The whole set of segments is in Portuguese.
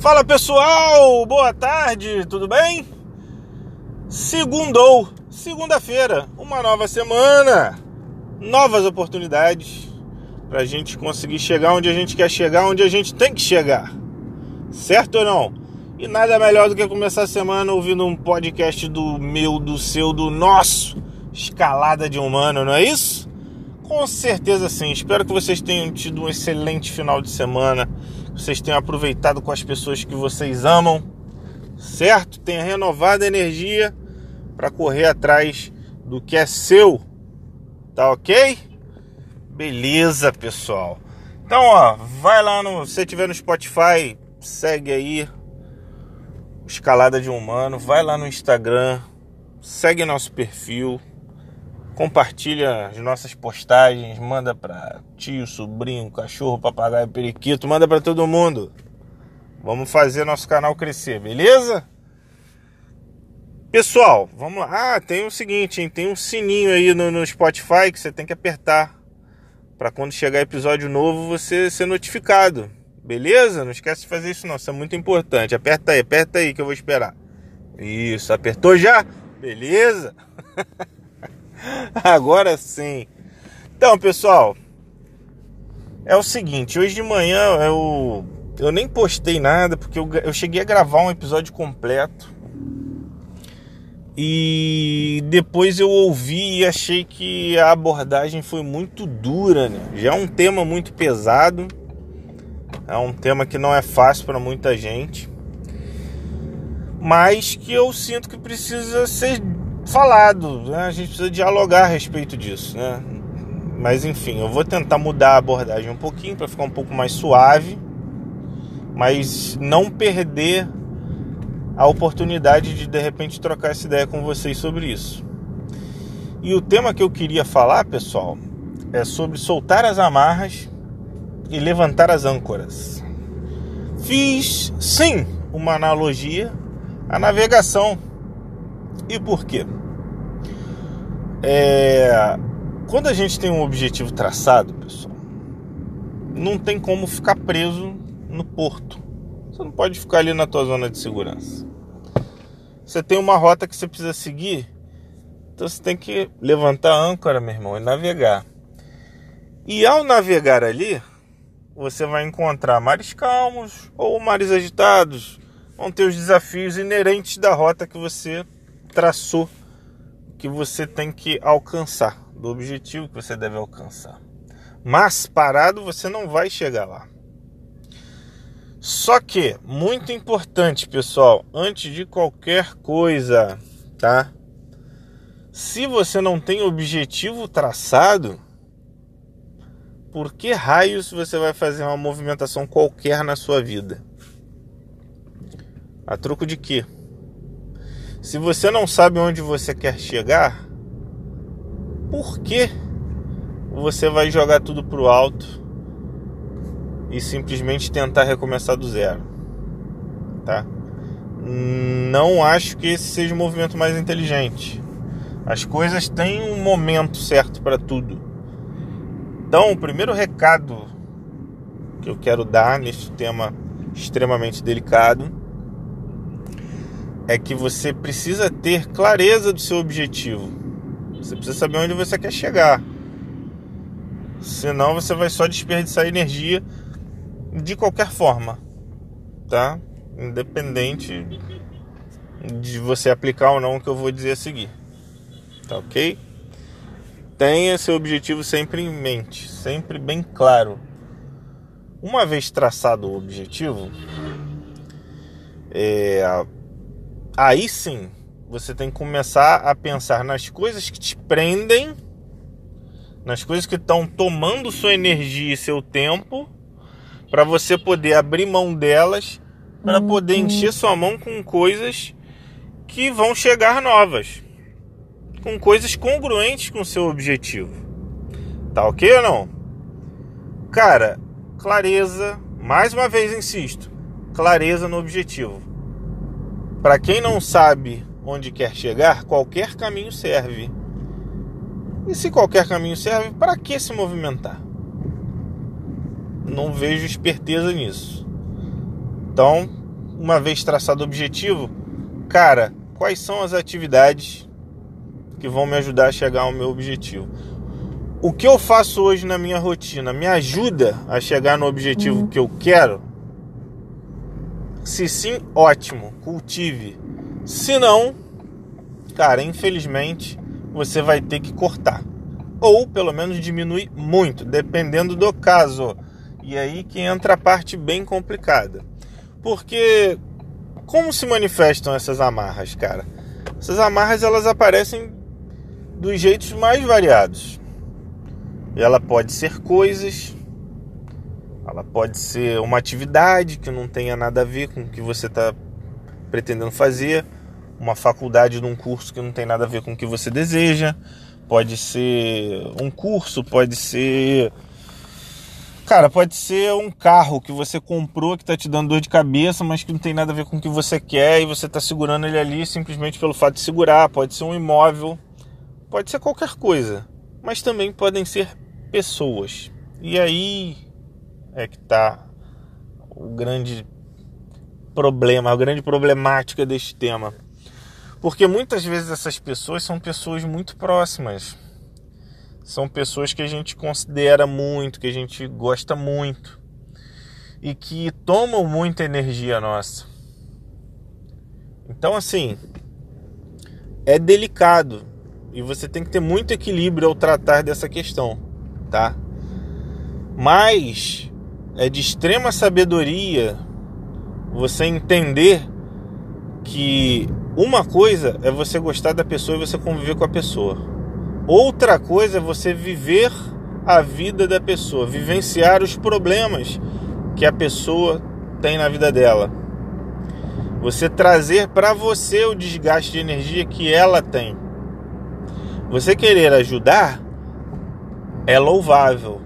Fala pessoal, boa tarde, tudo bem? Segundou, segunda-feira, uma nova semana, novas oportunidades para a gente conseguir chegar onde a gente quer chegar, onde a gente tem que chegar, certo ou não? E nada melhor do que começar a semana ouvindo um podcast do meu, do seu, do nosso, escalada de humano, não é isso? Com certeza sim. Espero que vocês tenham tido um excelente final de semana vocês tenham aproveitado com as pessoas que vocês amam, certo? Tenha renovado a energia para correr atrás do que é seu, tá ok? Beleza, pessoal. Então, ó, vai lá no, se tiver no Spotify, segue aí Escalada de Humano, vai lá no Instagram, segue nosso perfil, compartilha as nossas postagens, manda para tio, sobrinho, cachorro, papagaio, periquito, manda para todo mundo. Vamos fazer nosso canal crescer, beleza? Pessoal, vamos lá. Ah, tem o seguinte, hein? tem um sininho aí no, no Spotify que você tem que apertar para quando chegar episódio novo você ser notificado. Beleza? Não esquece de fazer isso não, isso é muito importante. Aperta aí, aperta aí que eu vou esperar. Isso, apertou já? Beleza? Agora sim. Então, pessoal, é o seguinte, hoje de manhã eu, eu nem postei nada porque eu, eu cheguei a gravar um episódio completo. E depois eu ouvi e achei que a abordagem foi muito dura, né? Já é um tema muito pesado. É um tema que não é fácil para muita gente. Mas que eu sinto que precisa ser falado, né? a gente precisa dialogar a respeito disso, né? Mas enfim, eu vou tentar mudar a abordagem um pouquinho para ficar um pouco mais suave, mas não perder a oportunidade de de repente trocar essa ideia com vocês sobre isso. E o tema que eu queria falar, pessoal, é sobre soltar as amarras e levantar as âncoras. Fiz sim uma analogia à navegação. E por quê? É, quando a gente tem um objetivo traçado, pessoal, não tem como ficar preso no porto. Você não pode ficar ali na tua zona de segurança. Você tem uma rota que você precisa seguir, então você tem que levantar a âncora, meu irmão, e navegar. E ao navegar ali, você vai encontrar mares calmos ou mares agitados. Vão ter os desafios inerentes da rota que você traçou que você tem que alcançar, do objetivo que você deve alcançar. Mas parado você não vai chegar lá. Só que, muito importante, pessoal, antes de qualquer coisa, tá? Se você não tem objetivo traçado, por que raios você vai fazer uma movimentação qualquer na sua vida? A troco de quê? Se você não sabe onde você quer chegar, por que você vai jogar tudo pro alto e simplesmente tentar recomeçar do zero? Tá? Não acho que esse seja o movimento mais inteligente. As coisas têm um momento certo para tudo. Então, o primeiro recado que eu quero dar neste tema extremamente delicado é que você precisa ter clareza do seu objetivo. Você precisa saber onde você quer chegar. Senão você vai só desperdiçar energia de qualquer forma, tá? Independente de você aplicar ou não o que eu vou dizer a seguir. Tá ok? Tenha seu objetivo sempre em mente, sempre bem claro. Uma vez traçado o objetivo, é, aí sim você tem que começar a pensar nas coisas que te prendem, nas coisas que estão tomando sua energia e seu tempo, para você poder abrir mão delas, para poder uhum. encher sua mão com coisas que vão chegar novas, com coisas congruentes com o seu objetivo. Tá ok ou não? Cara, clareza, mais uma vez insisto, clareza no objetivo. Para quem não sabe onde quer chegar, qualquer caminho serve. E se qualquer caminho serve, para que se movimentar? Não vejo esperteza nisso. Então, uma vez traçado o objetivo, cara, quais são as atividades que vão me ajudar a chegar ao meu objetivo? O que eu faço hoje na minha rotina me ajuda a chegar no objetivo que eu quero? Se sim, ótimo, cultive. Se não, cara, infelizmente você vai ter que cortar. Ou pelo menos diminuir muito, dependendo do caso. E aí que entra a parte bem complicada. Porque como se manifestam essas amarras, cara? Essas amarras elas aparecem dos jeitos mais variados. Ela pode ser coisas, ela pode ser uma atividade que não tenha nada a ver com o que você está pretendendo fazer, uma faculdade de um curso que não tem nada a ver com o que você deseja, pode ser um curso, pode ser. Cara, pode ser um carro que você comprou que está te dando dor de cabeça, mas que não tem nada a ver com o que você quer e você está segurando ele ali simplesmente pelo fato de segurar. Pode ser um imóvel, pode ser qualquer coisa, mas também podem ser pessoas. E aí é que está o grande problema, a grande problemática deste tema. Porque muitas vezes essas pessoas são pessoas muito próximas. São pessoas que a gente considera muito, que a gente gosta muito e que tomam muita energia nossa. Então, assim, é delicado e você tem que ter muito equilíbrio ao tratar dessa questão, tá? Mas é de extrema sabedoria você entender que uma coisa é você gostar da pessoa e você conviver com a pessoa. Outra coisa é você viver a vida da pessoa, vivenciar os problemas que a pessoa tem na vida dela. Você trazer para você o desgaste de energia que ela tem. Você querer ajudar é louvável,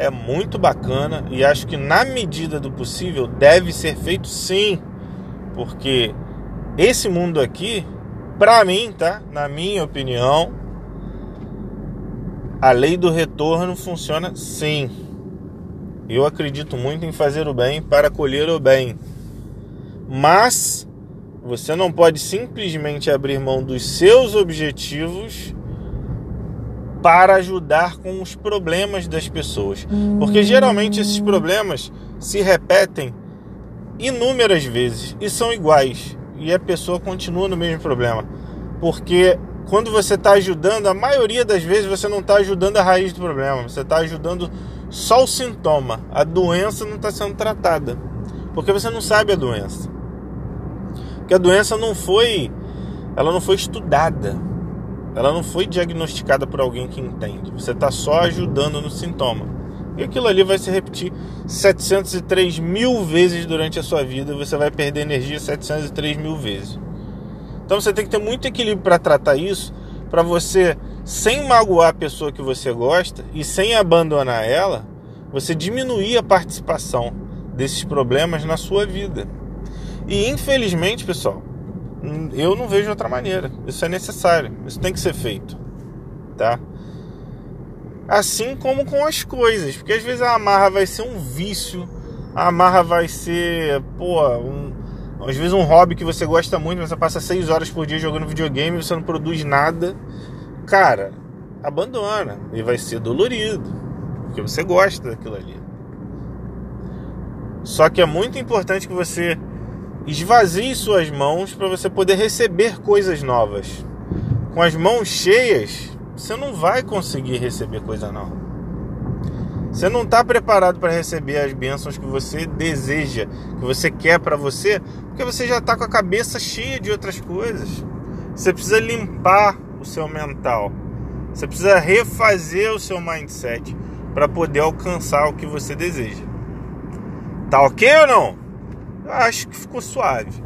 é muito bacana e acho que na medida do possível deve ser feito sim, porque esse mundo aqui, para mim, tá? Na minha opinião, a lei do retorno funciona sim. Eu acredito muito em fazer o bem para colher o bem. Mas você não pode simplesmente abrir mão dos seus objetivos para ajudar com os problemas das pessoas. Porque geralmente esses problemas se repetem inúmeras vezes e são iguais e a pessoa continua no mesmo problema. Porque quando você está ajudando, a maioria das vezes você não está ajudando a raiz do problema, você está ajudando só o sintoma. A doença não está sendo tratada. Porque você não sabe a doença. Porque a doença não foi. Ela não foi estudada. Ela não foi diagnosticada por alguém que entende. Você está só ajudando no sintoma. E aquilo ali vai se repetir 703 mil vezes durante a sua vida. Você vai perder energia 703 mil vezes. Então você tem que ter muito equilíbrio para tratar isso, para você, sem magoar a pessoa que você gosta e sem abandonar ela, você diminuir a participação desses problemas na sua vida. E infelizmente, pessoal, eu não vejo outra maneira. Isso é necessário, isso tem que ser feito, tá? assim como com as coisas, porque às vezes a amarra vai ser um vício, a amarra vai ser, pô, um, às vezes um hobby que você gosta muito, você passa seis horas por dia jogando videogame você não produz nada, cara, abandona e vai ser dolorido, porque você gosta daquilo ali. Só que é muito importante que você esvazie suas mãos para você poder receber coisas novas. Com as mãos cheias, você não vai conseguir receber coisa nova. Você não está preparado para receber as bênçãos que você deseja, que você quer para você, porque você já está com a cabeça cheia de outras coisas. Você precisa limpar o seu mental. Você precisa refazer o seu mindset para poder alcançar o que você deseja. Tá ok ou não? Acho que ficou suave.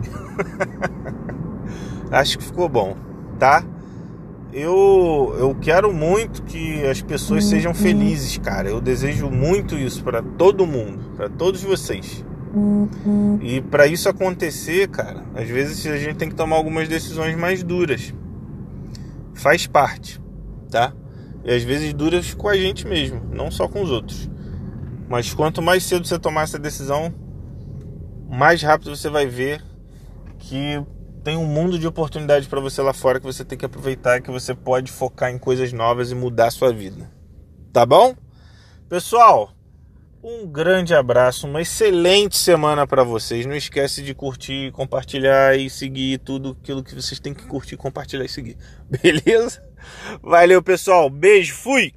acho que ficou bom, tá? eu, eu quero muito que as pessoas sejam uhum. felizes, cara. Eu desejo muito isso para todo mundo, para todos vocês. Uhum. E para isso acontecer, cara, às vezes a gente tem que tomar algumas decisões mais duras. Faz parte, tá? E às vezes duras com a gente mesmo, não só com os outros. Mas quanto mais cedo você tomar essa decisão, mais rápido você vai ver que tem um mundo de oportunidades para você lá fora que você tem que aproveitar, que você pode focar em coisas novas e mudar a sua vida. Tá bom? Pessoal, um grande abraço, uma excelente semana para vocês. Não esquece de curtir, compartilhar e seguir tudo aquilo que vocês têm que curtir, compartilhar e seguir. Beleza? Valeu, pessoal. Beijo, fui.